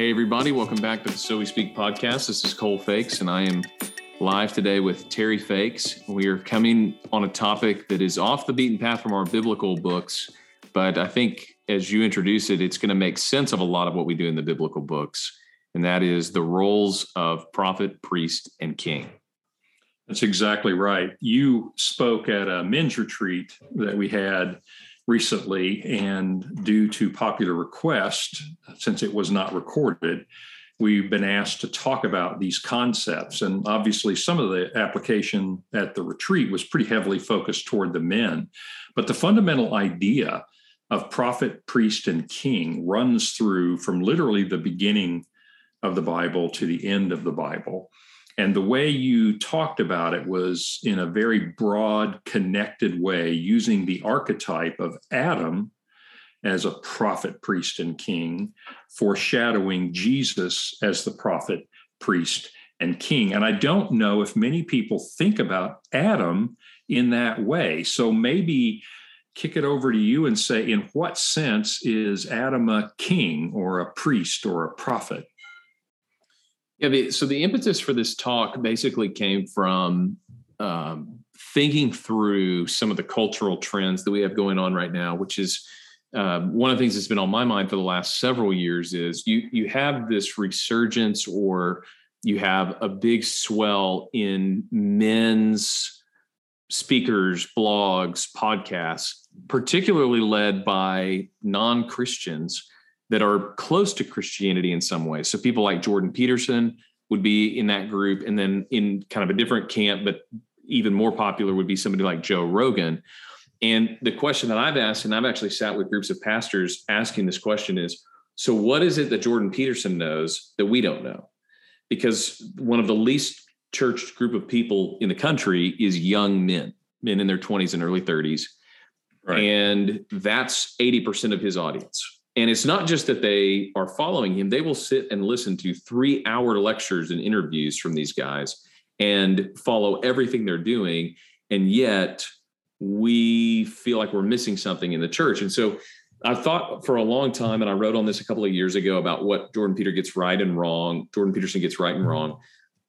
Hey, everybody, welcome back to the So We Speak podcast. This is Cole Fakes, and I am live today with Terry Fakes. We are coming on a topic that is off the beaten path from our biblical books, but I think as you introduce it, it's going to make sense of a lot of what we do in the biblical books, and that is the roles of prophet, priest, and king. That's exactly right. You spoke at a men's retreat that we had recently, and due to popular request, since it was not recorded, we've been asked to talk about these concepts. And obviously, some of the application at the retreat was pretty heavily focused toward the men. But the fundamental idea of prophet, priest, and king runs through from literally the beginning of the Bible to the end of the Bible. And the way you talked about it was in a very broad, connected way, using the archetype of Adam as a prophet, priest, and king, foreshadowing Jesus as the prophet, priest, and king. And I don't know if many people think about Adam in that way. So maybe kick it over to you and say, in what sense is Adam a king or a priest or a prophet? Yeah. So the impetus for this talk basically came from um, thinking through some of the cultural trends that we have going on right now, which is um, one of the things that's been on my mind for the last several years is you you have this resurgence or you have a big swell in men's speakers, blogs, podcasts, particularly led by non-Christians that are close to Christianity in some way. So people like Jordan Peterson would be in that group. And then in kind of a different camp, but even more popular would be somebody like Joe Rogan. And the question that I've asked, and I've actually sat with groups of pastors asking this question is so what is it that Jordan Peterson knows that we don't know? Because one of the least church group of people in the country is young men, men in their 20s and early 30s. Right. And that's 80% of his audience. And it's not just that they are following him, they will sit and listen to three hour lectures and interviews from these guys and follow everything they're doing. And yet we feel like we're missing something in the church. And so I thought for a long time, and I wrote on this a couple of years ago about what Jordan Peter gets right and wrong, Jordan Peterson gets right and wrong.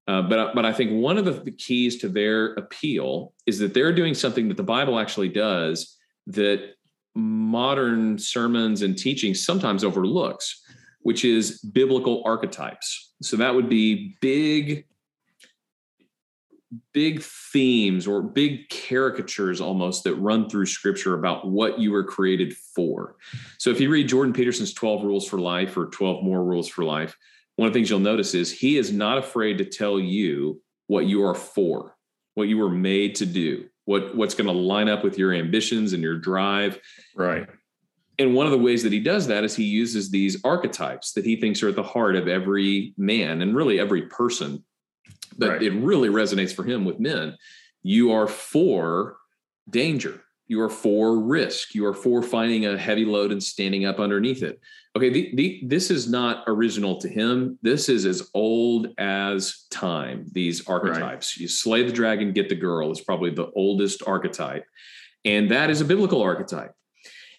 Uh, but but I think one of the, the keys to their appeal is that they're doing something that the Bible actually does that modern sermons and teaching sometimes overlooks, which is biblical archetypes. So that would be big, big themes or big caricatures almost that run through scripture about what you were created for. So if you read Jordan Peterson's 12 Rules for Life or 12 More Rules for Life, one of the things you'll notice is he is not afraid to tell you what you are for, what you were made to do what what's going to line up with your ambitions and your drive. Right. And one of the ways that he does that is he uses these archetypes that he thinks are at the heart of every man and really every person. But right. it really resonates for him with men. You are for danger you are for risk. You are for finding a heavy load and standing up underneath it. Okay the, the, this is not original to him. This is as old as time these archetypes. Right. you slay the dragon get the girl is probably the oldest archetype. And that is a biblical archetype.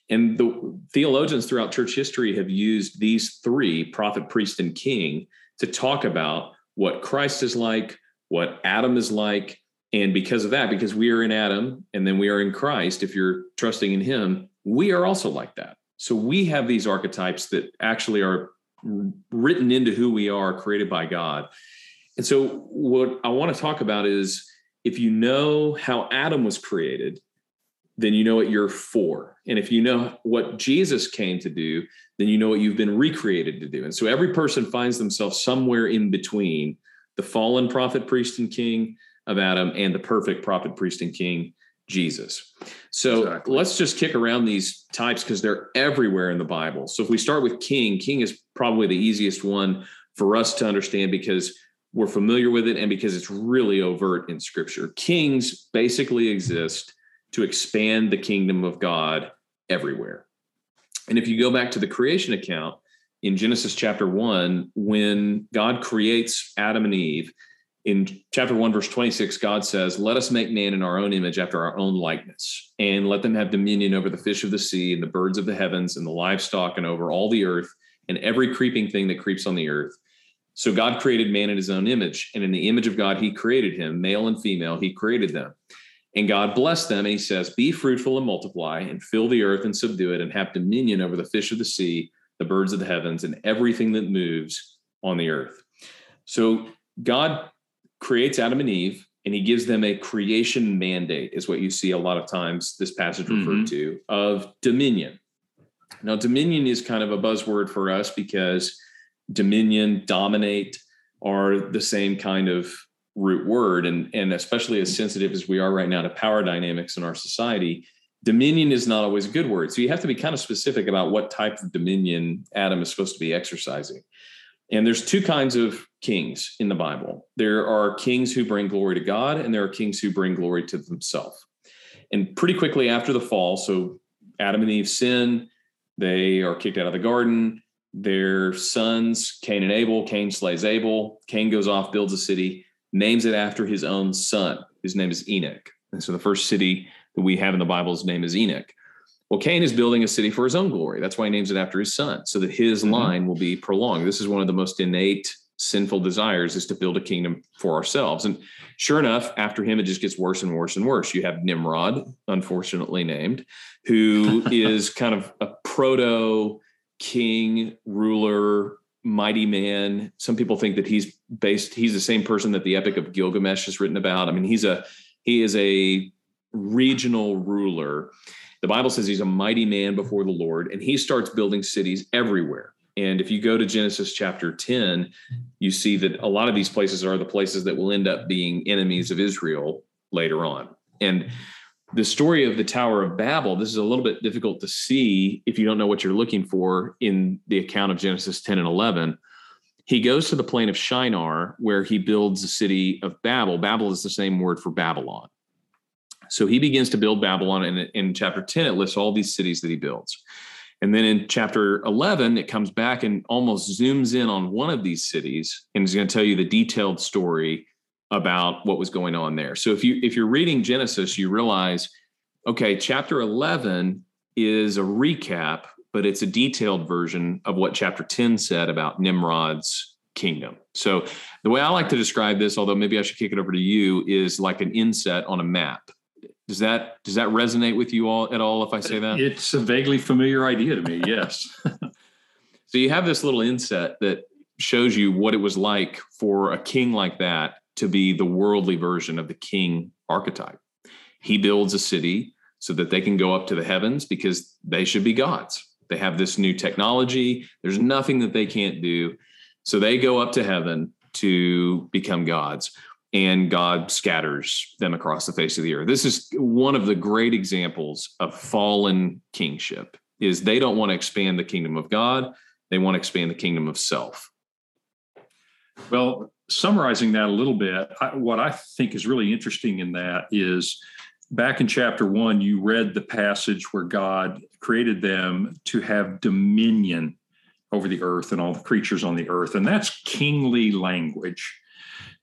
And the theologians throughout church history have used these three prophet priest and king to talk about what christ is like what adam is like and because of that because we are in adam and then we are in christ if you're trusting in him we are also like that so we have these archetypes that actually are written into who we are, created by God. And so what I want to talk about is if you know how Adam was created, then you know what you're for. And if you know what Jesus came to do, then you know what you've been recreated to do. And so every person finds themselves somewhere in between the fallen prophet, priest, and king of Adam and the perfect prophet, priest, and king Jesus. So exactly. let's just kick around these types because they're everywhere in the Bible. So if we start with king, king is probably the easiest one for us to understand because we're familiar with it and because it's really overt in scripture. Kings basically exist to expand the kingdom of God everywhere. And if you go back to the creation account in Genesis chapter 1, when God creates Adam and Eve, in chapter 1 verse 26 god says let us make man in our own image after our own likeness and let them have dominion over the fish of the sea and the birds of the heavens and the livestock and over all the earth and every creeping thing that creeps on the earth. So God created man in his own image, and in the image of God, he created him, male and female, he created them. And God blessed them, and he says, Be fruitful and multiply, and fill the earth and subdue it, and have dominion over the fish of the sea, the birds of the heavens, and everything that moves on the earth. So God creates Adam and Eve, and he gives them a creation mandate, is what you see a lot of times this passage referred mm-hmm. to, of dominion. Now, dominion is kind of a buzzword for us because dominion, dominate are the same kind of root word. And, and especially as sensitive as we are right now to power dynamics in our society, dominion is not always a good word. So you have to be kind of specific about what type of dominion Adam is supposed to be exercising. And there's two kinds of kings in the Bible. There are kings who bring glory to God, and there are kings who bring glory to themselves. And pretty quickly after the fall, so Adam and Eve sin, they are kicked out of the garden. Their sons, Cain and Abel, Cain slays Abel. Cain goes off, builds a city, names it after his own son. His name is Enoch. And so the first city that we have in the Bible's name is Enoch. Well, Cain is building a city for his own glory. That's why he names it after his son, so that his mm-hmm. line will be prolonged. This is one of the most innate sinful desires is to build a kingdom for ourselves. And sure enough, after him, it just gets worse and worse and worse. You have Nimrod, unfortunately named, who is kind of a proto king, ruler, mighty man. Some people think that he's based, he's the same person that the Epic of Gilgamesh is written about. I mean, he's a, he is a regional ruler. The Bible says he's a mighty man before the Lord, and he starts building cities everywhere. And if you go to Genesis chapter 10, you see that a lot of these places are the places that will end up being enemies of Israel later on. And the story of the Tower of Babel, this is a little bit difficult to see if you don't know what you're looking for in the account of Genesis 10 and 11. He goes to the plain of Shinar where he builds the city of Babel. Babel is the same word for Babylon. So he begins to build Babylon, and in chapter 10, it lists all these cities that he builds. And then in chapter 11, it comes back and almost zooms in on one of these cities and is going to tell you the detailed story about what was going on there. So if you if you're reading Genesis, you realize, okay, chapter 11 is a recap, but it's a detailed version of what chapter 10 said about Nimrod's kingdom. So the way I like to describe this, although maybe I should kick it over to you, is like an inset on a map. Does that does that resonate with you all at all if I say that? It's a vaguely familiar idea to me, yes. so you have this little inset that shows you what it was like for a king like that to be the worldly version of the king archetype. He builds a city so that they can go up to the heavens because they should be gods. They have this new technology. There's nothing that they can't do. So they go up to heaven to become gods and God scatters them across the face of the earth. This is one of the great examples of fallen kingship is they don't want to expand the kingdom of God, they want to expand the kingdom of self. Well, summarizing that a little bit, I, what I think is really interesting in that is back in chapter one, you read the passage where God created them to have dominion over the earth and all the creatures on the earth. And that's kingly language.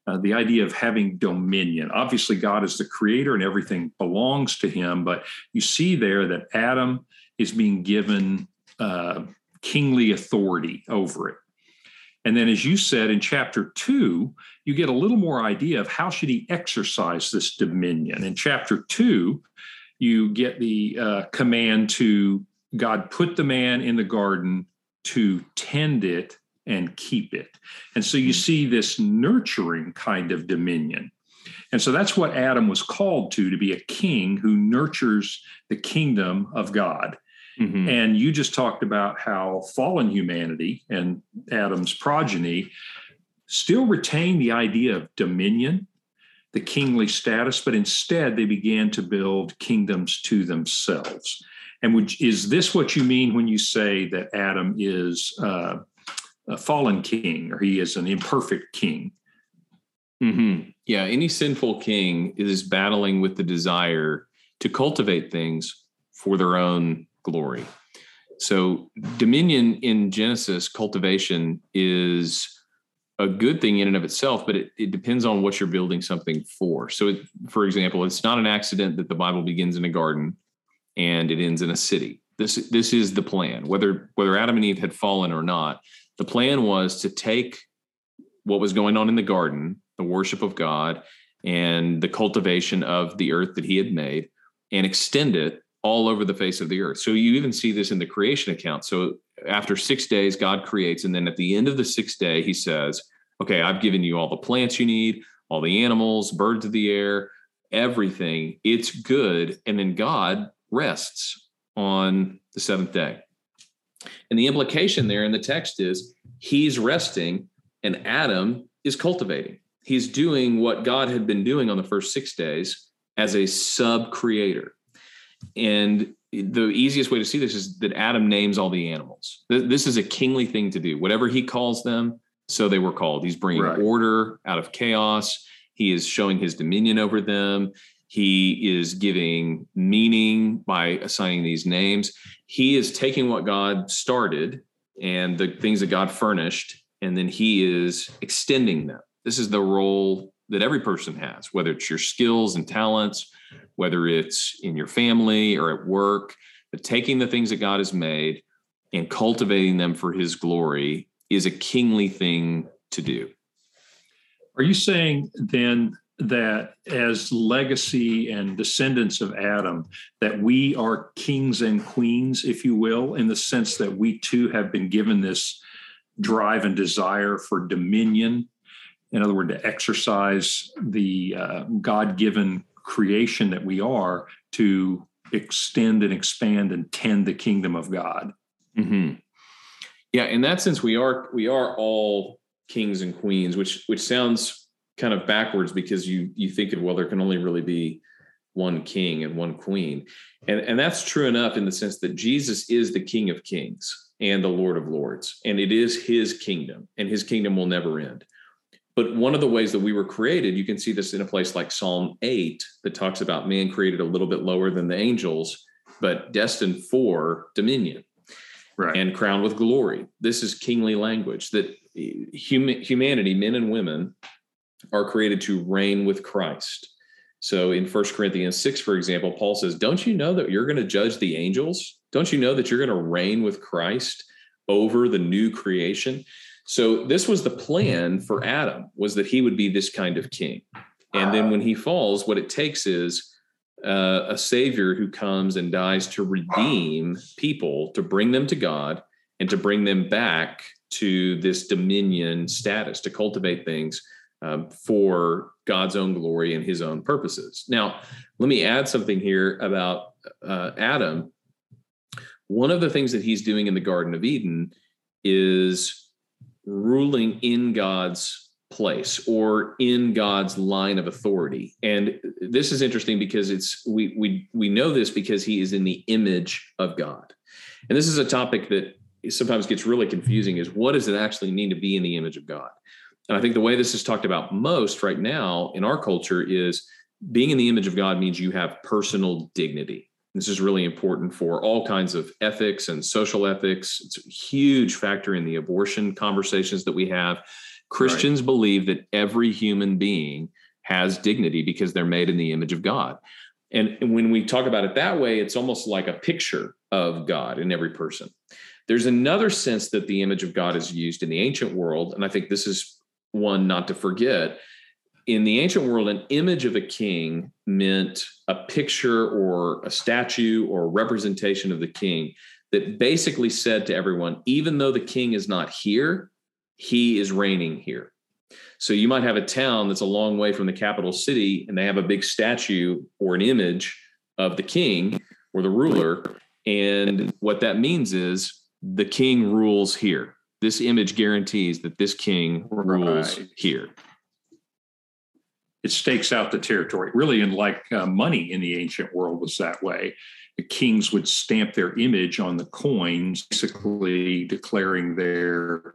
Uh, the idea of having dominion. Obviously, God is the creator and everything belongs to him, but you see there that Adam is being given uh, kingly authority over it. And then, as you said in chapter two, you get a little more idea of how should he exercise this dominion. In chapter two, you get the uh, command to God put the man in the garden to tend it and keep it. And so you see this nurturing kind of dominion. And so that's what Adam was called to, to be a king who nurtures the kingdom of God. Mm-hmm. And you just talked about how fallen humanity and Adam's progeny still retain the idea of dominion, the kingly status, but instead they began to build kingdoms to themselves. And would, is this what you mean when you say that Adam is uh, a fallen king or he is an imperfect king? Mm-hmm. Yeah, any sinful king is battling with the desire to cultivate things for their own glory. So, dominion in Genesis, cultivation is a good thing in and of itself, but it, it depends on what you're building something for. So, it, for example, it's not an accident that the Bible begins in a garden and it ends in a city. This this is the plan. Whether whether Adam and Eve had fallen or not, the plan was to take what was going on in the garden, the worship of God, and the cultivation of the earth that He had made, and extend it all over the face of the earth. So you even see this in the creation account. So after six days, God creates, and then at the end of the sixth day, He says, "Okay, I've given you all the plants you need, all the animals, birds of the air." everything. It's good. And then God rests on the seventh day. And the implication there in the text is he's resting and Adam is cultivating. He's doing what God had been doing on the first six days as a sub creator. And the easiest way to see this is that Adam names all the animals. This is a kingly thing to do. Whatever he calls them, so they were called. He's bringing right. order out of chaos. He is showing his dominion over them. He is giving meaning by assigning these names. He is taking what God started and the things that God furnished, and then he is extending them. This is the role that every person has, whether it's your skills and talents, whether it's in your family or at work, but taking the things that God has made and cultivating them for his glory is a kingly thing to do. Are you saying then that as legacy and descendants of Adam, that we are kings and queens, if you will, in the sense that we too have been given this drive and desire for dominion. In other words, to exercise the uh, God given creation that we are to extend and expand and tend the kingdom of God. Mm-hmm. Yeah, in that sense, we are we are all kings and queens, which which sounds kind of backwards because you you think of well there can only really be one king and one queen, and and that's true enough in the sense that Jesus is the King of Kings and the Lord of Lords, and it is His kingdom, and His kingdom will never end. But one of the ways that we were created, you can see this in a place like Psalm 8 that talks about man created a little bit lower than the angels, but destined for dominion right. and crowned with glory. This is kingly language that eh, hum- humanity, men and women, are created to reign with Christ. So in First Corinthians 6, for example, Paul says, Don't you know that you're going to judge the angels? Don't you know that you're going to reign with Christ over the new creation? So this was the plan for Adam, was that he would be this kind of king. And then when he falls, what it takes is uh, a savior who comes and dies to redeem people, to bring them to God, and to bring them back to this dominion status, to cultivate things um, for God's own glory and his own purposes. Now, let me add something here about uh, Adam. One of the things that he's doing in the Garden of Eden is ruling in God's place or in God's line of authority. And this is interesting because it's we we we know this because he is in the image of God. And this is a topic that sometimes gets really confusing is what does it actually mean to be in the image of God? And I think the way this is talked about most right now in our culture is being in the image of God means you have personal dignity. This is really important for all kinds of ethics and social ethics. It's a huge factor in the abortion conversations that we have Christians right. believe that every human being has dignity because they're made in the image of God. And, and when we talk about it that way, it's almost like a picture of God in every person. There's another sense that the image of God is used in the ancient world, and I think this is one not to forget. In the ancient world, an image of a king meant a picture or a statue or representation of the king that basically said to everyone, even though the king is not here, he is reigning here. So you might have a town that's a long way from the capital city and they have a big statue or an image of the king or the ruler. And what that means is the king rules here. This image guarantees that this king rules right. here. It stakes out the territory. Really, and like uh, money in the ancient world was that way. The kings would stamp their image on the coins, basically declaring their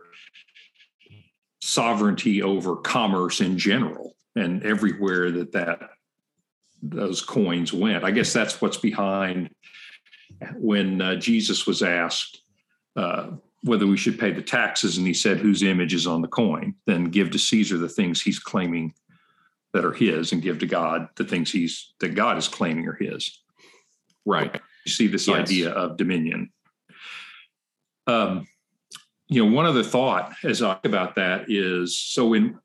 sovereignty over commerce in general and everywhere that that those coins went. I guess that's what's behind when uh, Jesus was asked uh, whether we should pay the taxes, and he said, "Whose image is on the coin? Then give to Caesar the things he's claiming that are his, and give to God the things he's that God is claiming are his." Right. You see this yes. idea of dominion. Um, you know, one other thought as I about that is so in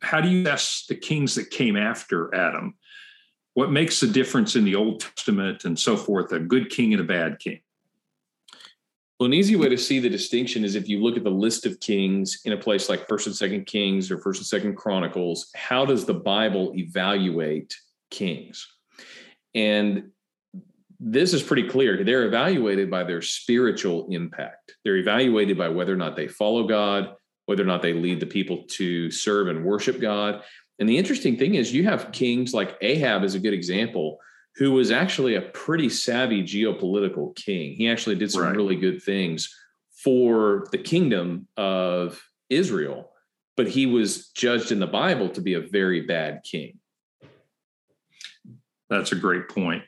how do you assess the kings that came after Adam? What makes the difference in the Old Testament and so forth, a good king and a bad king? Well, an easy way to see the distinction is if you look at the list of kings in a place like First and Second Kings or First and Second Chronicles, how does the Bible evaluate kings? And this is pretty clear. They're evaluated by their spiritual impact. They're evaluated by whether or not they follow God, whether or not they lead the people to serve and worship God. And the interesting thing is, you have kings like Ahab is a good example, who was actually a pretty savvy geopolitical king. He actually did some right. really good things for the kingdom of Israel, but he was judged in the Bible to be a very bad king. That's a great point.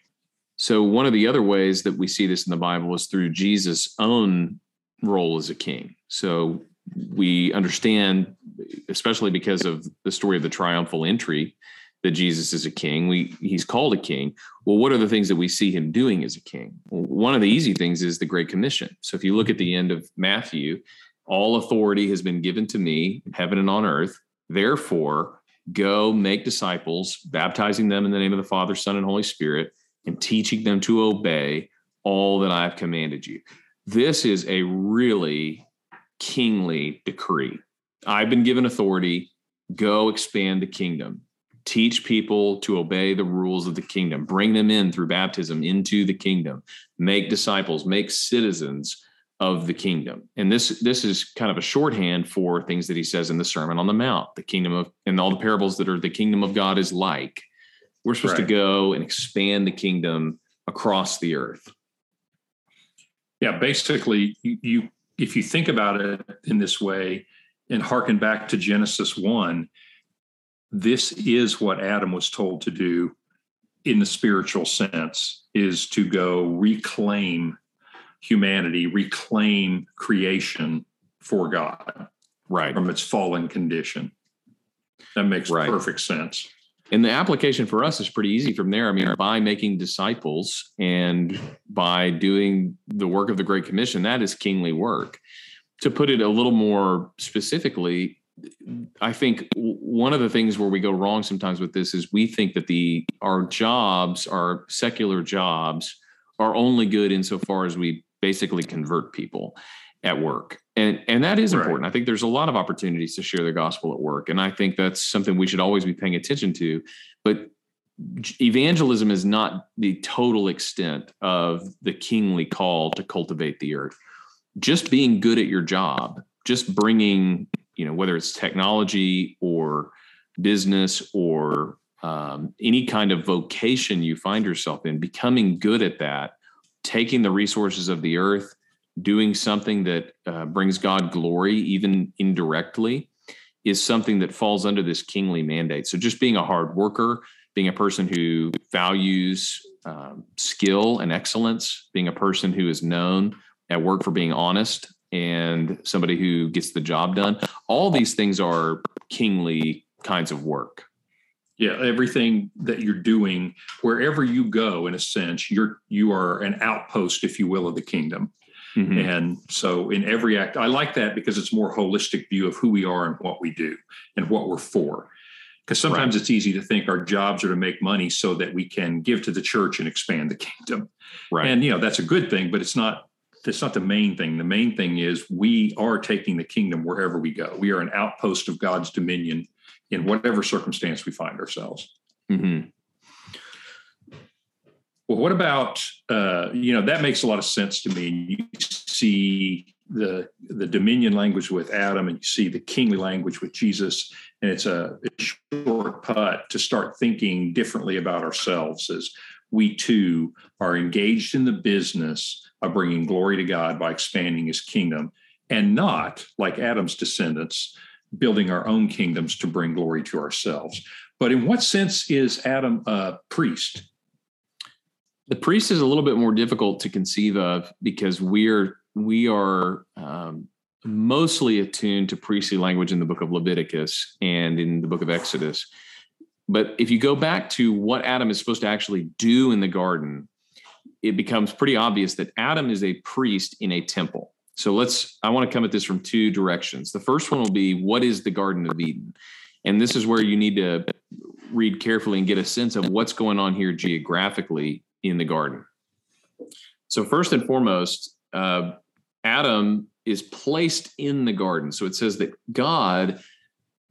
So, one of the other ways that we see this in the Bible is through Jesus' own role as a king. So, we understand, especially because of the story of the triumphal entry, that Jesus is a king. We he's called a king. Well, what are the things that we see him doing as a king? Well, one of the easy things is the Great Commission. So if you look at the end of Matthew, all authority has been given to me, in heaven and on earth. Therefore, go make disciples, baptizing them in the name of the Father, Son, and Holy Spirit, and teaching them to obey all that I have commanded you. This is a really kingly decree. I've been given authority. Go expand the kingdom. Teach people to obey the rules of the kingdom. Bring them in through baptism into the kingdom. Make disciples, make citizens of the kingdom. And this this is kind of a shorthand for things that he says in the Sermon on the Mount. The kingdom of and all the parables that are the kingdom of God is like. We're supposed right. to go and expand the kingdom across the earth. Yeah, basically, you, you if you think about it in this way and harken back to Genesis 1, this is what Adam was told to do in the spiritual sense is to go reclaim humanity, reclaim creation for God. Right. From its fallen condition. That makes right. perfect sense. And the application for us is pretty easy from there. I mean, by making disciples and by doing the work of the Great Commission, that is kingly work. To put it a little more specifically, I think one of the things where we go wrong sometimes with this is we think that the our jobs, our secular jobs, are only good insofar as we basically convert people at work. And and that is important. Right. i think there's a lot of opportunities to share the gospel at work and i think that's something we should always be paying attention to. But evangelism is not the total extent of the kingly call to cultivate the earth. Just being good at your job just bringing you know whether it's technology or business or um, any kind of vocation you find yourself in becoming good at that taking the resources of the earth doing something that uh, brings God glory, even indirectly, is something that falls under this kingly mandate. So just being a hard worker, being a person who values um, skill and excellence, being a person who is known at work for being honest and somebody who gets the job done, all these things are kingly kinds of work. Yeah, everything that you're doing, wherever you go, in a sense, you're you are an outpost, if you will, of the kingdom. Mm-hmm. And so in every act, I like that because it's more holistic view of who we are and what we do and what we're for. Because sometimes right. it's easy to think our jobs are to make money so that we can give to the church and expand the kingdom. Right. And you know, that's a good thing, but it's not that's not the main thing. The main thing is we are taking the kingdom wherever we go. We are an outpost of God's dominion in whatever circumstance we find ourselves. Mm-hmm. Well, what about uh, you know that makes a lot of sense to me. You see the the dominion language with Adam, and you see the kingly language with Jesus, and it's a, a short putt to start thinking differently about ourselves as we too are engaged in the business of bringing glory to God by expanding His kingdom, and not like Adam's descendants building our own kingdoms to bring glory to ourselves. But in what sense is Adam a priest? The priest is a little bit more difficult to conceive of because we're we are um, mostly attuned to priestly language in the book of Leviticus and in the book of Exodus. But if you go back to what Adam is supposed to actually do in the garden, it becomes pretty obvious that Adam is a priest in a temple. So let's, I want to come at this from two directions. The first one will be what is the Garden of Eden? And this is where you need to read carefully and get a sense of what's going on here geographically in the garden. So, first and foremost, uh, Adam is placed in the garden. So it says that God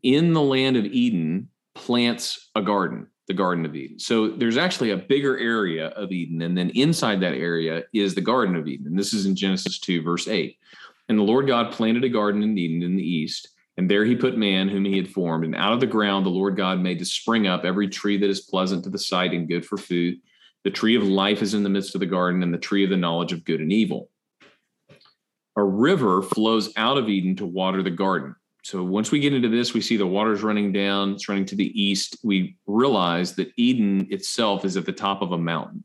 in the land of Eden plants a garden, the Garden of Eden. So there's actually a bigger area of Eden. And then inside that area is the Garden of Eden. And this is in Genesis 2, verse 8. And the Lord God planted a garden in Eden in the east. And there he put man whom he had formed. And out of the ground the Lord God made to spring up every tree that is pleasant to the sight and good for food. The tree of life is in the midst of the garden, and the tree of the knowledge of good and evil. A river flows out of Eden to water the garden. So once we get into this, we see the water's running down, it's running to the east. We realize that Eden itself is at the top of a mountain.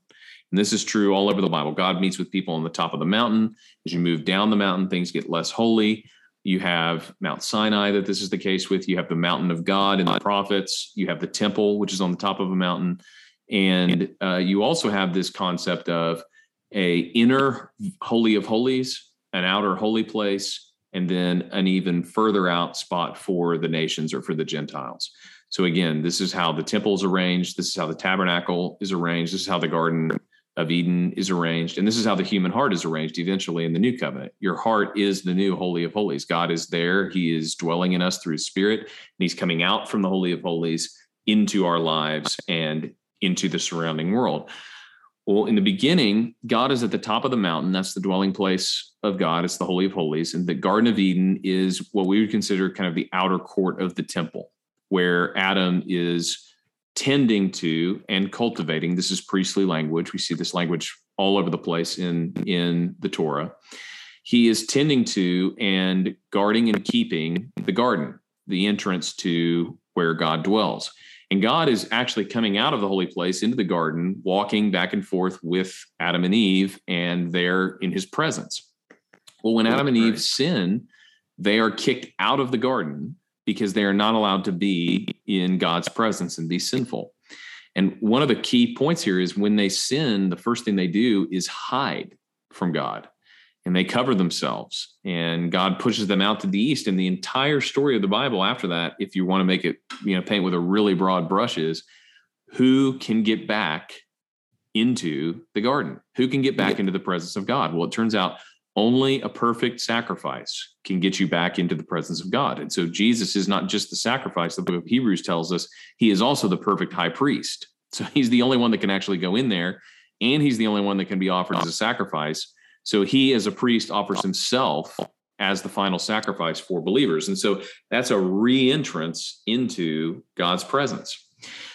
And this is true all over the Bible. God meets with people on the top of the mountain. As you move down the mountain, things get less holy. You have Mount Sinai, that this is the case with. You have the mountain of God and the prophets. You have the temple, which is on the top of a mountain. And uh, you also have this concept of a inner holy of holies, an outer holy place, and then an even further out spot for the nations or for the Gentiles. So again, this is how the temple is arranged. This is how the tabernacle is arranged. This is how the Garden of Eden is arranged. And this is how the human heart is arranged eventually in the new covenant. Your heart is the new Holy of Holies. God is there. He is dwelling in us through spirit, and he's coming out from the Holy of Holies into our lives and into the surrounding world. Well, in the beginning, God is at the top of the mountain. That's the dwelling place of God. It's the Holy of Holies. And the Garden of Eden is what we would consider kind of the outer court of the temple, where Adam is tending to and cultivating. This is priestly language. We see this language all over the place in, in the Torah. He is tending to and guarding and keeping the garden, the entrance to where God dwells. And God is actually coming out of the holy place into the garden, walking back and forth with Adam and Eve, and they're in his presence. Well, when Adam and Eve sin, they are kicked out of the garden because they are not allowed to be in God's presence and be sinful. And one of the key points here is when they sin, the first thing they do is hide from God and they cover themselves and god pushes them out to the east. And the entire story of the bible after that if you want to make it you know paint with a really broad brush is who can get back into the garden? Who can get back into the presence of god? Well it turns out only a perfect sacrifice can get you back into the presence of god. And so jesus is not just the sacrifice. The book of hebrews tells us he is also the perfect high priest. So he's the only one that can actually go in there and he's the only one that can be offered as a sacrifice so he, as a priest, offers himself as the final sacrifice for believers. And so that's a reentrance into God's presence.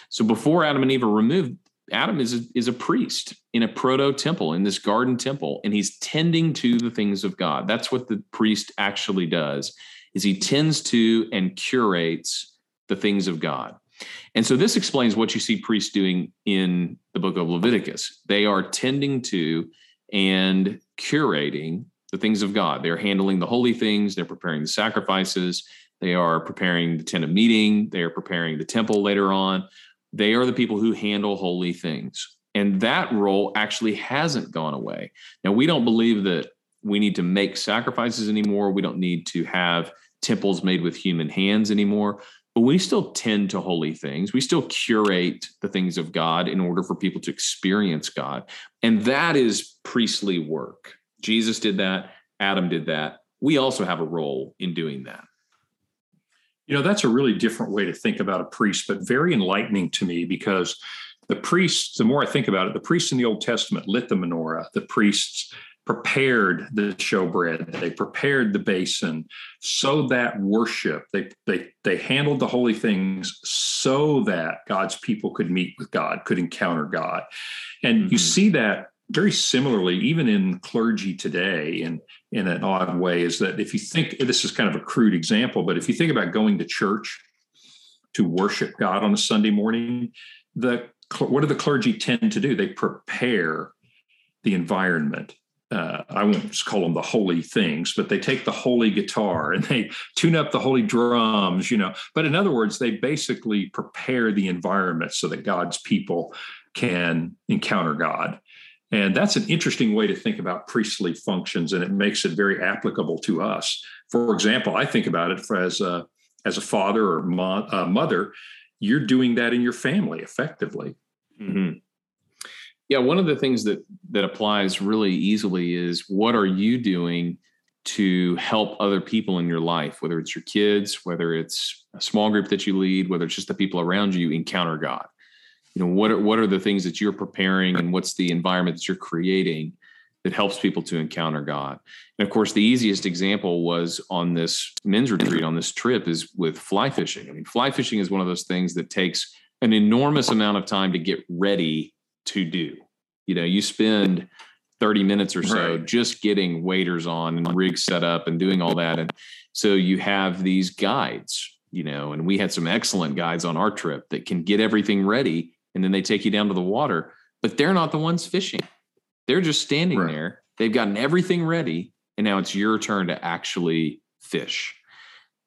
So before Adam and Eve are removed, Adam is a, is a priest in a proto temple, in this garden temple, and he's tending to the things of God. That's what the priest actually does is he tends to and curates the things of God. And so this explains what you see priests doing in the book of Leviticus. They are tending to and curating the things of God. They're handling the holy things, they're preparing the sacrifices, they are preparing the tent of meeting, they are preparing the temple later on. They are the people who handle holy things. And that role actually hasn't gone away. Now, we don't believe that we need to make sacrifices anymore. We don't need to have temples made with human hands anymore but we still tend to holy things. We still curate the things of God in order for people to experience God. And that is priestly work. Jesus did that, Adam did that. We also have a role in doing that. You know, that's a really different way to think about a priest, but very enlightening to me because the priests, the more I think about it, the priests in the Old Testament lit the menorah. The priests prepared the showbread they prepared the basin so that worship they they they handled the holy things so that god's people could meet with god could encounter god. And mm-hmm. you see that very similarly even in clergy today in in an odd way is that if you think this is kind of a crude example but if you think about going to church to worship god on a sunday morning the what do the clergy tend to do? They prepare the environment uh, I won't call them the holy things, but they take the holy guitar and they tune up the holy drums, you know. But in other words, they basically prepare the environment so that God's people can encounter God. And that's an interesting way to think about priestly functions, and it makes it very applicable to us. For example, I think about it as a, as a father or mo- a mother, you're doing that in your family effectively. Mm-hmm. Yeah, one of the things that that applies really easily is what are you doing to help other people in your life, whether it's your kids, whether it's a small group that you lead, whether it's just the people around you encounter God. You know, what are what are the things that you're preparing and what's the environment that you're creating that helps people to encounter God? And of course, the easiest example was on this men's retreat on this trip is with fly fishing. I mean, fly fishing is one of those things that takes an enormous amount of time to get ready to do. You know, you spend 30 minutes or so right. just getting waders on and rigs set up and doing all that. And so you have these guides, you know, and we had some excellent guides on our trip that can get everything ready and then they take you down to the water, but they're not the ones fishing. They're just standing right. there. They've gotten everything ready. And now it's your turn to actually fish.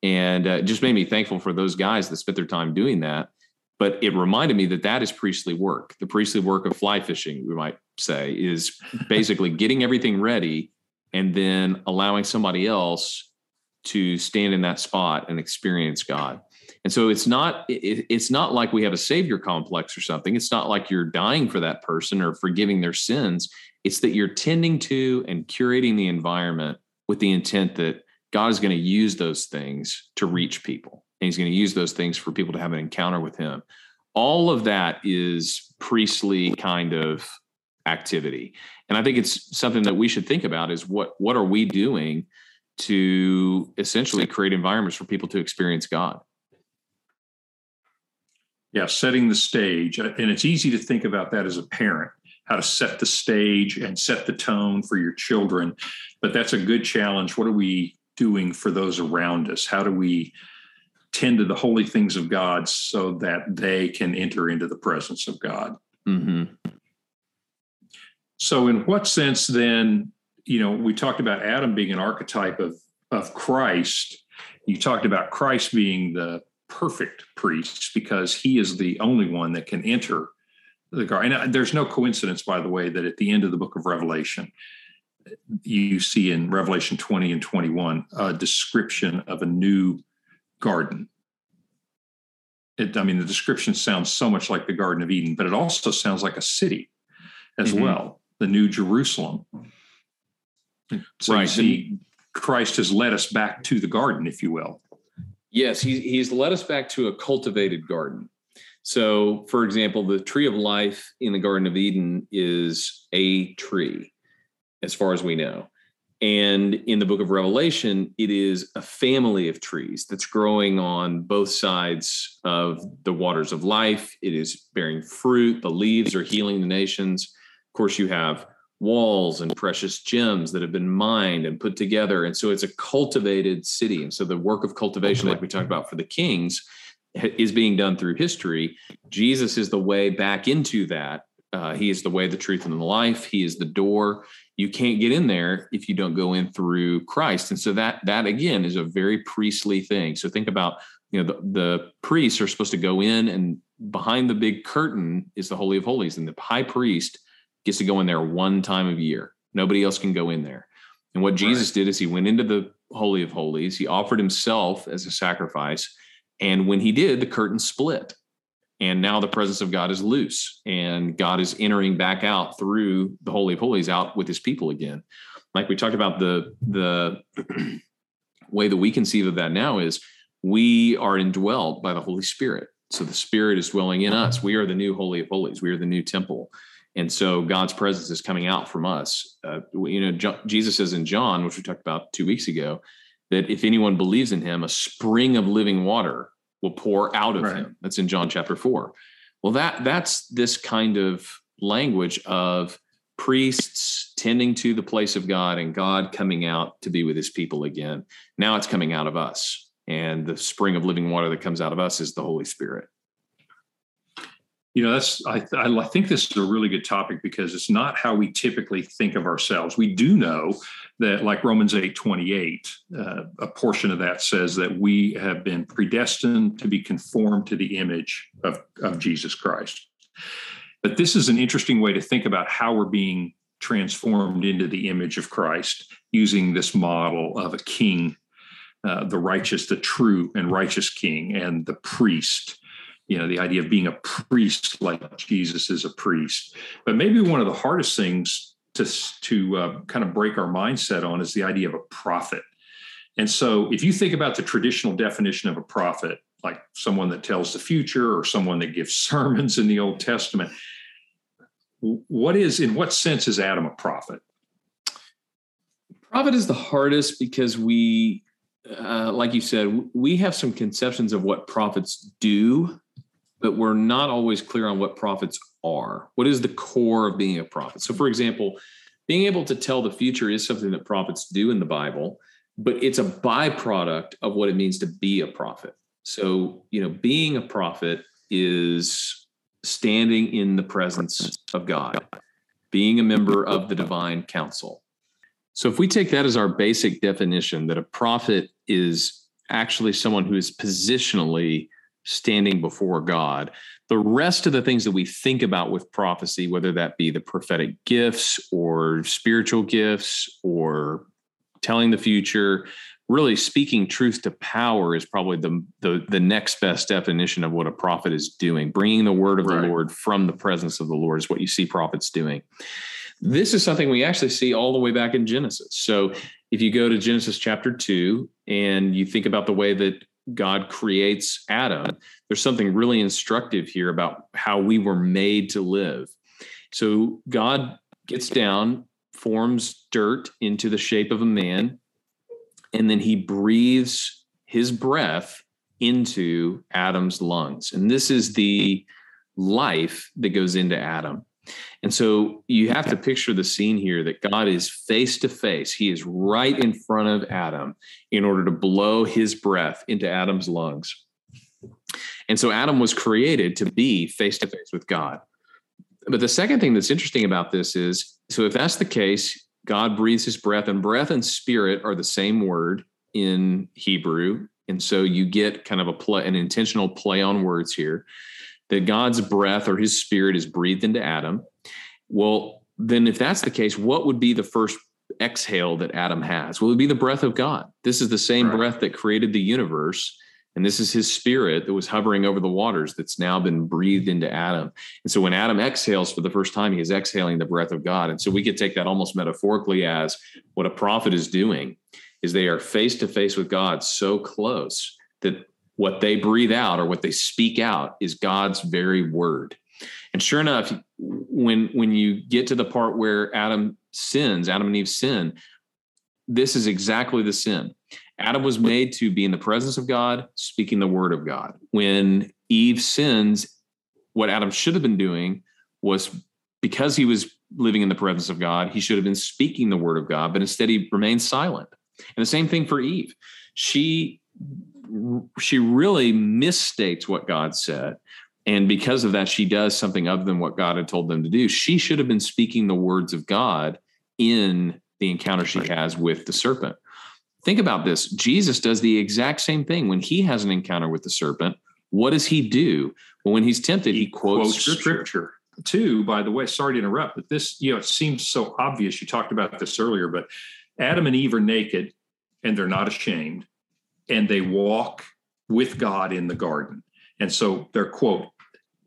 And uh, just made me thankful for those guys that spent their time doing that but it reminded me that that is priestly work. The priestly work of fly fishing, we might say, is basically getting everything ready and then allowing somebody else to stand in that spot and experience God. And so it's not it, it's not like we have a savior complex or something. It's not like you're dying for that person or forgiving their sins. It's that you're tending to and curating the environment with the intent that God is going to use those things to reach people and he's going to use those things for people to have an encounter with him. All of that is priestly kind of activity. And I think it's something that we should think about is what what are we doing to essentially create environments for people to experience God? Yeah, setting the stage. Uh, and it's easy to think about that as a parent, how to set the stage and set the tone for your children. But that's a good challenge. What are we doing for those around us? How do we tend to the holy things of God so that they can enter into the presence of God. Mm-hmm. So, in what sense then, you know, we talked about Adam being an archetype of, of Christ. You talked about Christ being the perfect priest because he is the only one that can enter the garden. And uh, there's no coincidence, by the way, that at the end of the book of Revelation, you see in Revelation 20 and 21 a description of a new garden. It, I mean, the description sounds so much like the Garden of Eden, but it also sounds like a city as mm-hmm. well, the New Jerusalem. So right. see, Christ has led us back to the garden, if you will. Yes, he, he's led us back to a cultivated garden. So, for example, the tree of life in the Garden of Eden is a tree, as far as we know. And in the book of Revelation, it is a family of trees that's growing on both sides of the waters of life. It is bearing fruit. The leaves are healing the nations. Of course, you have walls and precious gems that have been mined and put together. And so it's a cultivated city. And so the work of cultivation, like we talked about for the kings, is being done through history. Jesus is the way back into that. Uh, he is the way, the truth, and the life. He is the door you can't get in there if you don't go in through Christ. And so that that again is a very priestly thing. So think about you know the, the priests are supposed to go in and behind the big curtain is the holy of holies and the high priest gets to go in there one time of year. Nobody else can go in there. And what Jesus right. did is he went into the holy of holies, he offered himself as a sacrifice, and when he did, the curtain split and now the presence of God is loose and God is entering back out through the holy of holies out with his people again. Like we talked about the the way that we conceive of that now is we are indwelled by the Holy Spirit. So the Spirit is dwelling in us. We are the new holy of holies. We are the new temple. And so God's presence is coming out from us. Uh, you know, John, Jesus says in John, which we talked about two weeks ago, that if anyone believes in him, a spring of living water will pour out of right. him. That's in John chapter 4. Well, that that's this kind of language of priests tending to the place of God and God coming out to be with his people again. Now it's coming out of us. And the spring of living water that comes out of us is the Holy Spirit you know that's I, I think this is a really good topic because it's not how we typically think of ourselves we do know that like romans 8 28 uh, a portion of that says that we have been predestined to be conformed to the image of, of jesus christ But this is an interesting way to think about how we're being transformed into the image of Christ using this model of a king, uh, the righteous, the true and righteous king, and the priest. You know, the idea of being a priest like Jesus is a priest. But maybe one of the hardest things to, to uh, kind of break our mindset on is the idea of a prophet. And so, if you think about the traditional definition of a prophet, like someone that tells the future or someone that gives sermons in the Old Testament, what is, in what sense is Adam a prophet? Prophet is the hardest because we, uh, like you said, we have some conceptions of what prophets do, but we're not always clear on what prophets are. What is the core of being a prophet? So, for example, being able to tell the future is something that prophets do in the Bible, but it's a byproduct of what it means to be a prophet. So, you know, being a prophet is standing in the presence of God, being a member of the divine council. So, if we take that as our basic definition, that a prophet is actually someone who is positionally standing before God, the rest of the things that we think about with prophecy, whether that be the prophetic gifts or spiritual gifts or telling the future, really speaking truth to power is probably the, the, the next best definition of what a prophet is doing. Bringing the word of right. the Lord from the presence of the Lord is what you see prophets doing. This is something we actually see all the way back in Genesis. So if you go to Genesis chapter 2 and you think about the way that God creates Adam, there's something really instructive here about how we were made to live. So God gets down, forms dirt into the shape of a man, and then he breathes his breath into Adam's lungs. And this is the life that goes into Adam. And so you have to picture the scene here that God is face to face. He is right in front of Adam in order to blow his breath into Adam's lungs. And so Adam was created to be face to face with God. But the second thing that's interesting about this is so if that's the case, God breathes his breath, and breath and spirit are the same word in Hebrew. And so you get kind of a play, an intentional play on words here that God's breath or his spirit is breathed into Adam. Well, then if that's the case, what would be the first exhale that Adam has? Well, it would be the breath of God. This is the same right. breath that created the universe. And this is his spirit that was hovering over the waters that's now been breathed into Adam. And so when Adam exhales for the first time, he is exhaling the breath of God. And so we could take that almost metaphorically as what a prophet is doing is they are face to face with God so close that what they breathe out or what they speak out is God's very word. And sure enough, when when you get to the part where Adam sins, Adam and Eve sin, this is exactly the sin. Adam was made to be in the presence of God, speaking the word of God. When Eve sins, what Adam should have been doing was because he was living in the presence of God, he should have been speaking the word of God, but instead he remained silent. And the same thing for Eve. She she really misstates what God said. And because of that, she does something other than what God had told them to do. She should have been speaking the words of God in the encounter she has with the serpent. Think about this. Jesus does the exact same thing when he has an encounter with the serpent. What does he do? Well, when he's tempted, he, he quotes, quotes scripture. scripture. Two, by the way, sorry to interrupt, but this, you know, it seems so obvious. You talked about this earlier, but Adam and Eve are naked and they're not ashamed and they walk with God in the garden. And so they're, quote,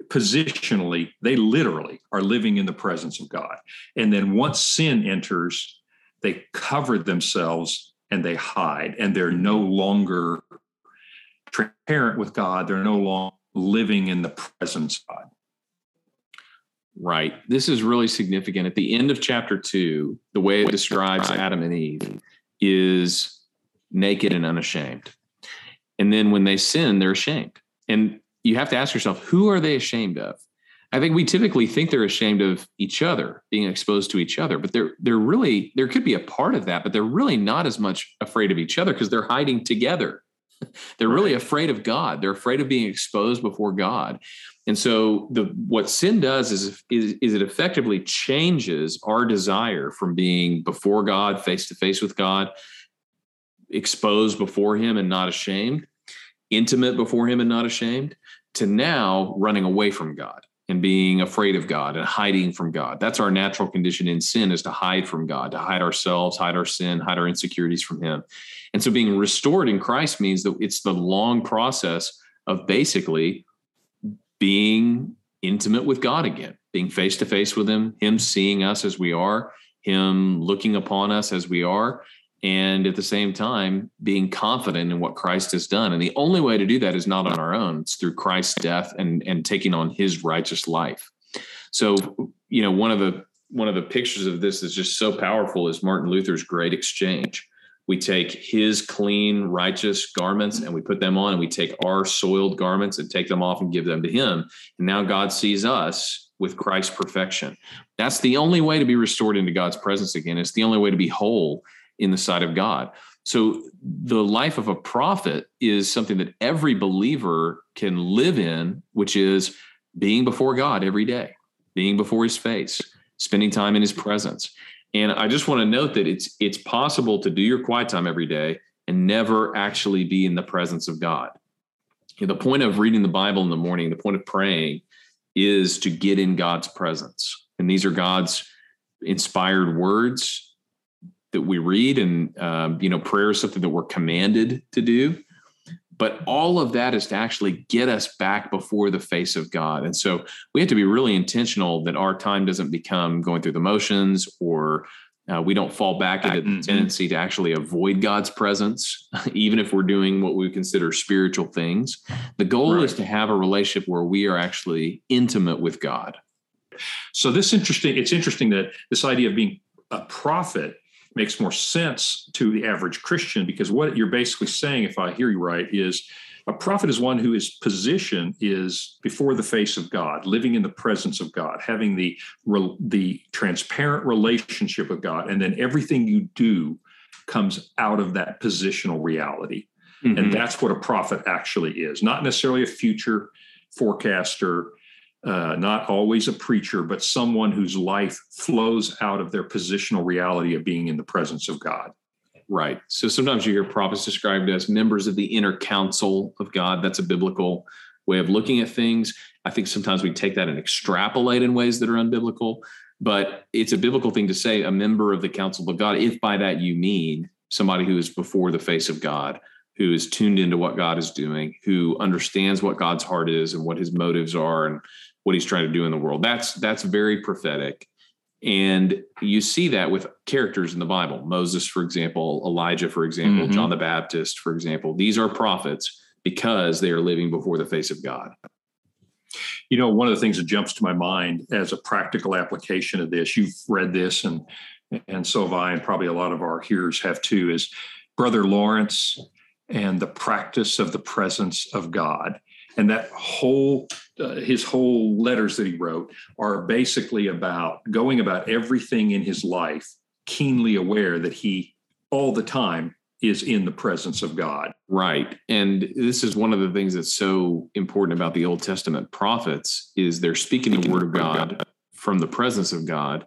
positionally, they literally are living in the presence of God. And then once sin enters, they cover themselves and they hide, and they're no longer transparent with God. They're no longer living in the presence of God. Right. This is really significant. At the end of chapter two, the way it describes Adam and Eve is naked and unashamed. And then when they sin, they're ashamed. And you have to ask yourself, who are they ashamed of? I think we typically think they're ashamed of each other, being exposed to each other, but they're they're really there could be a part of that, but they're really not as much afraid of each other because they're hiding together. they're really afraid of God. They're afraid of being exposed before God. And so the what sin does is, is, is it effectively changes our desire from being before God, face to face with God, exposed before him and not ashamed, intimate before him and not ashamed, to now running away from God. and being afraid of God and hiding from God. That's our natural condition in sin is to hide from God, to hide ourselves, hide our sin, hide our insecurities from Him. And so being restored in Christ means that it's the long process of basically being intimate with God again, being face to face with Him, Him seeing us as we are, Him looking upon us as we are, and at the same time being confident in what Christ has done. And the only way to do that is not on our own; it's through Christ's death and and taking on His righteous life. So, you know, one of the one of the pictures of this is just so powerful is Martin Luther's great exchange. We take his clean, righteous garments and we put them on, and we take our soiled garments and take them off and give them to him. And now God sees us with Christ's perfection. That's the only way to be restored into God's presence again. It's the only way to be whole in the sight of God. So the life of a prophet is something that every believer can live in, which is being before God every day, being before his face, spending time in his presence. And I just want to note that it's it's possible to do your quiet time every day and never actually be in the presence of God. The point of reading the Bible in the morning, the point of praying is to get in God's presence. And these are God's inspired words that we read and um, you know prayer is something that we're commanded to do but all of that is to actually get us back before the face of god and so we have to be really intentional that our time doesn't become going through the motions or uh, we don't fall back into the mm-hmm. tendency to actually avoid God's presence, even if we're doing what we consider spiritual things. The goal right. is to have a relationship where we are actually intimate with God. So this interesting. It's interesting that this idea of being a prophet makes more sense to the average Christian because what you're basically saying, if I hear you right, is a prophet is one who his position is before the face of God, living in the presence of God, having the the transparent relationship with God, and then everything you do comes out of that positional reality. Mm-hmm. And that's what a prophet actually is, not necessarily a future forecaster, uh, not always a preacher, but someone whose life flows out of their positional reality of being in the presence of God. Right. So sometimes you hear prophets described as members of the inner council of God. That's a biblical way of looking at things. I think sometimes we take that and extrapolate in ways that are unbiblical, but it's a biblical thing to say a member of the council of God, if by that you mean somebody who is before the face of God, who is tuned into what God is doing, who understands what God's heart is and what his motives are and what he's trying to do in the world. That's that's very prophetic. And you see that with characters in the Bible. Moses, for example, Elijah, for example, mm-hmm. John the Baptist, for example. These are prophets because they are living before the face of God. You know, one of the things that jumps to my mind as a practical application of this, you've read this and and so have I, and probably a lot of our hearers have too, is Brother Lawrence and the practice of the presence of God and that whole uh, his whole letters that he wrote are basically about going about everything in his life keenly aware that he all the time is in the presence of God. Right. And this is one of the things that's so important about the Old Testament prophets is they're speaking the word of God from the presence of God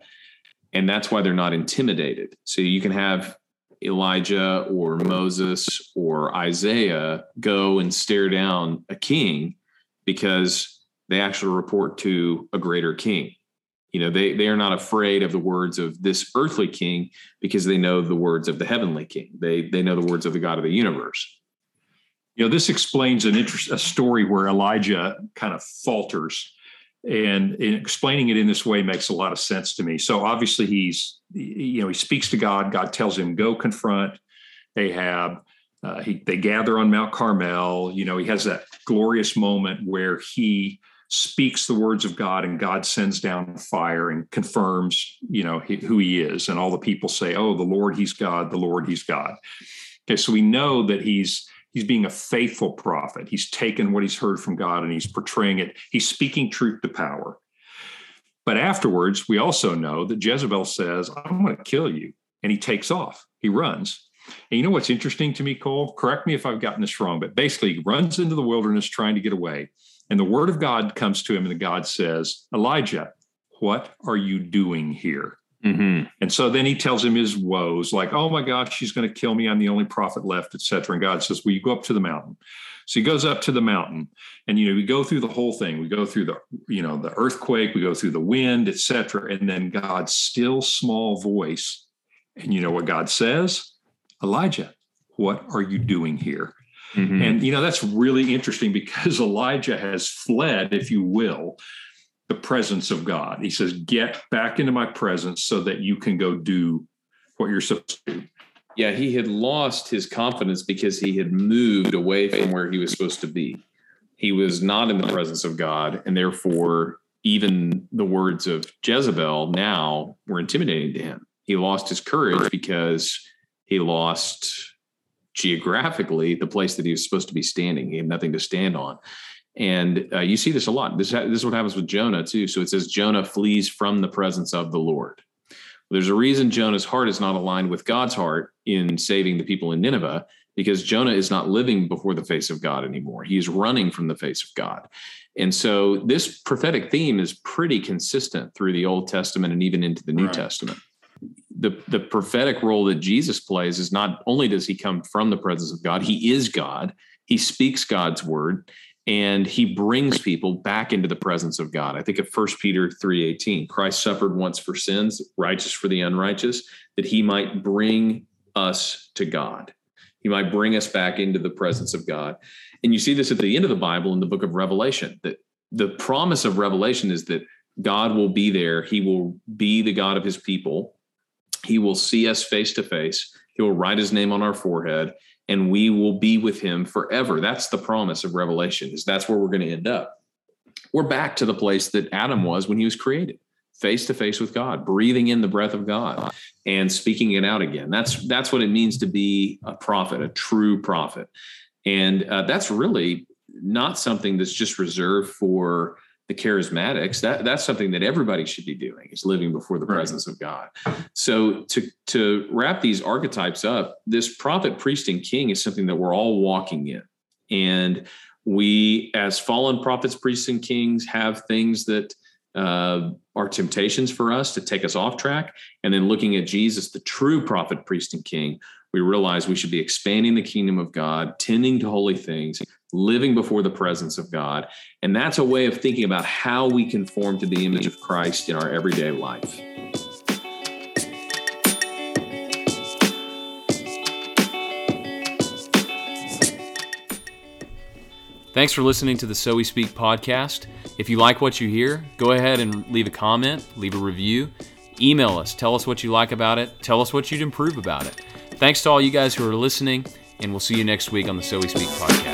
and that's why they're not intimidated. So you can have Elijah or Moses or Isaiah go and stare down a king because they actually report to a greater king. You know, they, they are not afraid of the words of this earthly king because they know the words of the heavenly king. They, they know the words of the God of the universe. You know, this explains an interest, a story where Elijah kind of falters and in explaining it in this way makes a lot of sense to me so obviously he's you know he speaks to god god tells him go confront ahab uh, he, they gather on mount carmel you know he has that glorious moment where he speaks the words of god and god sends down fire and confirms you know he, who he is and all the people say oh the lord he's god the lord he's god okay so we know that he's he's being a faithful prophet. He's taken what he's heard from God and he's portraying it. He's speaking truth to power. But afterwards, we also know that Jezebel says, I'm going to kill you. And he takes off, he runs. And you know what's interesting to me, Cole? Correct me if I've gotten this wrong, but basically, he runs into the wilderness trying to get away. And the word of God comes to him, and God says, Elijah, what are you doing here? Mm-hmm. And so then he tells him his woes, like, "Oh my gosh, she's going to kill me. I'm the only prophet left, etc." And God says, "Will you go up to the mountain?" So he goes up to the mountain, and you know we go through the whole thing. We go through the you know the earthquake, we go through the wind, etc. And then God's still small voice, and you know what God says, Elijah, what are you doing here? Mm-hmm. And you know that's really interesting because Elijah has fled, if you will, the presence of God. He says, "Get back into my presence so that you can go do what you're supposed to do." Yeah, he had lost his confidence because he had moved away from where he was supposed to be. He was not in the presence of God, and therefore, even the words of Jezebel now were intimidating to him. He lost his courage because he lost geographically the place that he was supposed to be standing. He had nothing to stand on. And uh, you see this a lot. This, this is what happens with Jonah too. So it says Jonah flees from the presence of the Lord. There's a reason Jonah's heart is not aligned with God's heart in saving the people in Nineveh, because Jonah is not living before the face of God anymore. He's running from the face of God. And so this prophetic theme is pretty consistent through the Old Testament and even into the New right. Testament the the prophetic role that Jesus plays is not only does he come from the presence of God, he is God. He speaks God's word and he brings people back into the presence of God. I think of 1 Peter 3:18. Christ suffered once for sins, righteous for the unrighteous, that he might bring us to God. He might bring us back into the presence of God. And you see this at the end of the Bible in the book of Revelation that the promise of Revelation is that God will be there. He will be the God of his people he will see us face to face. He will write his name on our forehead and we will be with him forever. That's the promise of Revelation. Is that's where we're going to end up. We're back to the place that Adam was when he was created, face to face with God, breathing in the breath of God and speaking it out again. That's that's what it means to be a prophet, a true prophet. And uh, that's really not something that's just reserved for the charismatics that that's something that everybody should be doing is living before the right. presence of god. So to to wrap these archetypes up this prophet priest and king is something that we're all walking in. And we as fallen prophets priests and kings have things that uh, are temptations for us to take us off track. And then looking at jesus the true prophet priest and king we realize we should be expanding the kingdom of god tending to holy things living before the presence of God. And that's a way of thinking about how we conform to the image of Christ in our everyday life. Thanks for listening to the So We Speak podcast. If you like what you hear, go ahead and leave a comment, leave a review, email us, tell us what you like about it, tell us what you'd improve about it. Thanks to all you guys who are listening, and we'll see you next week on the So We Speak podcast.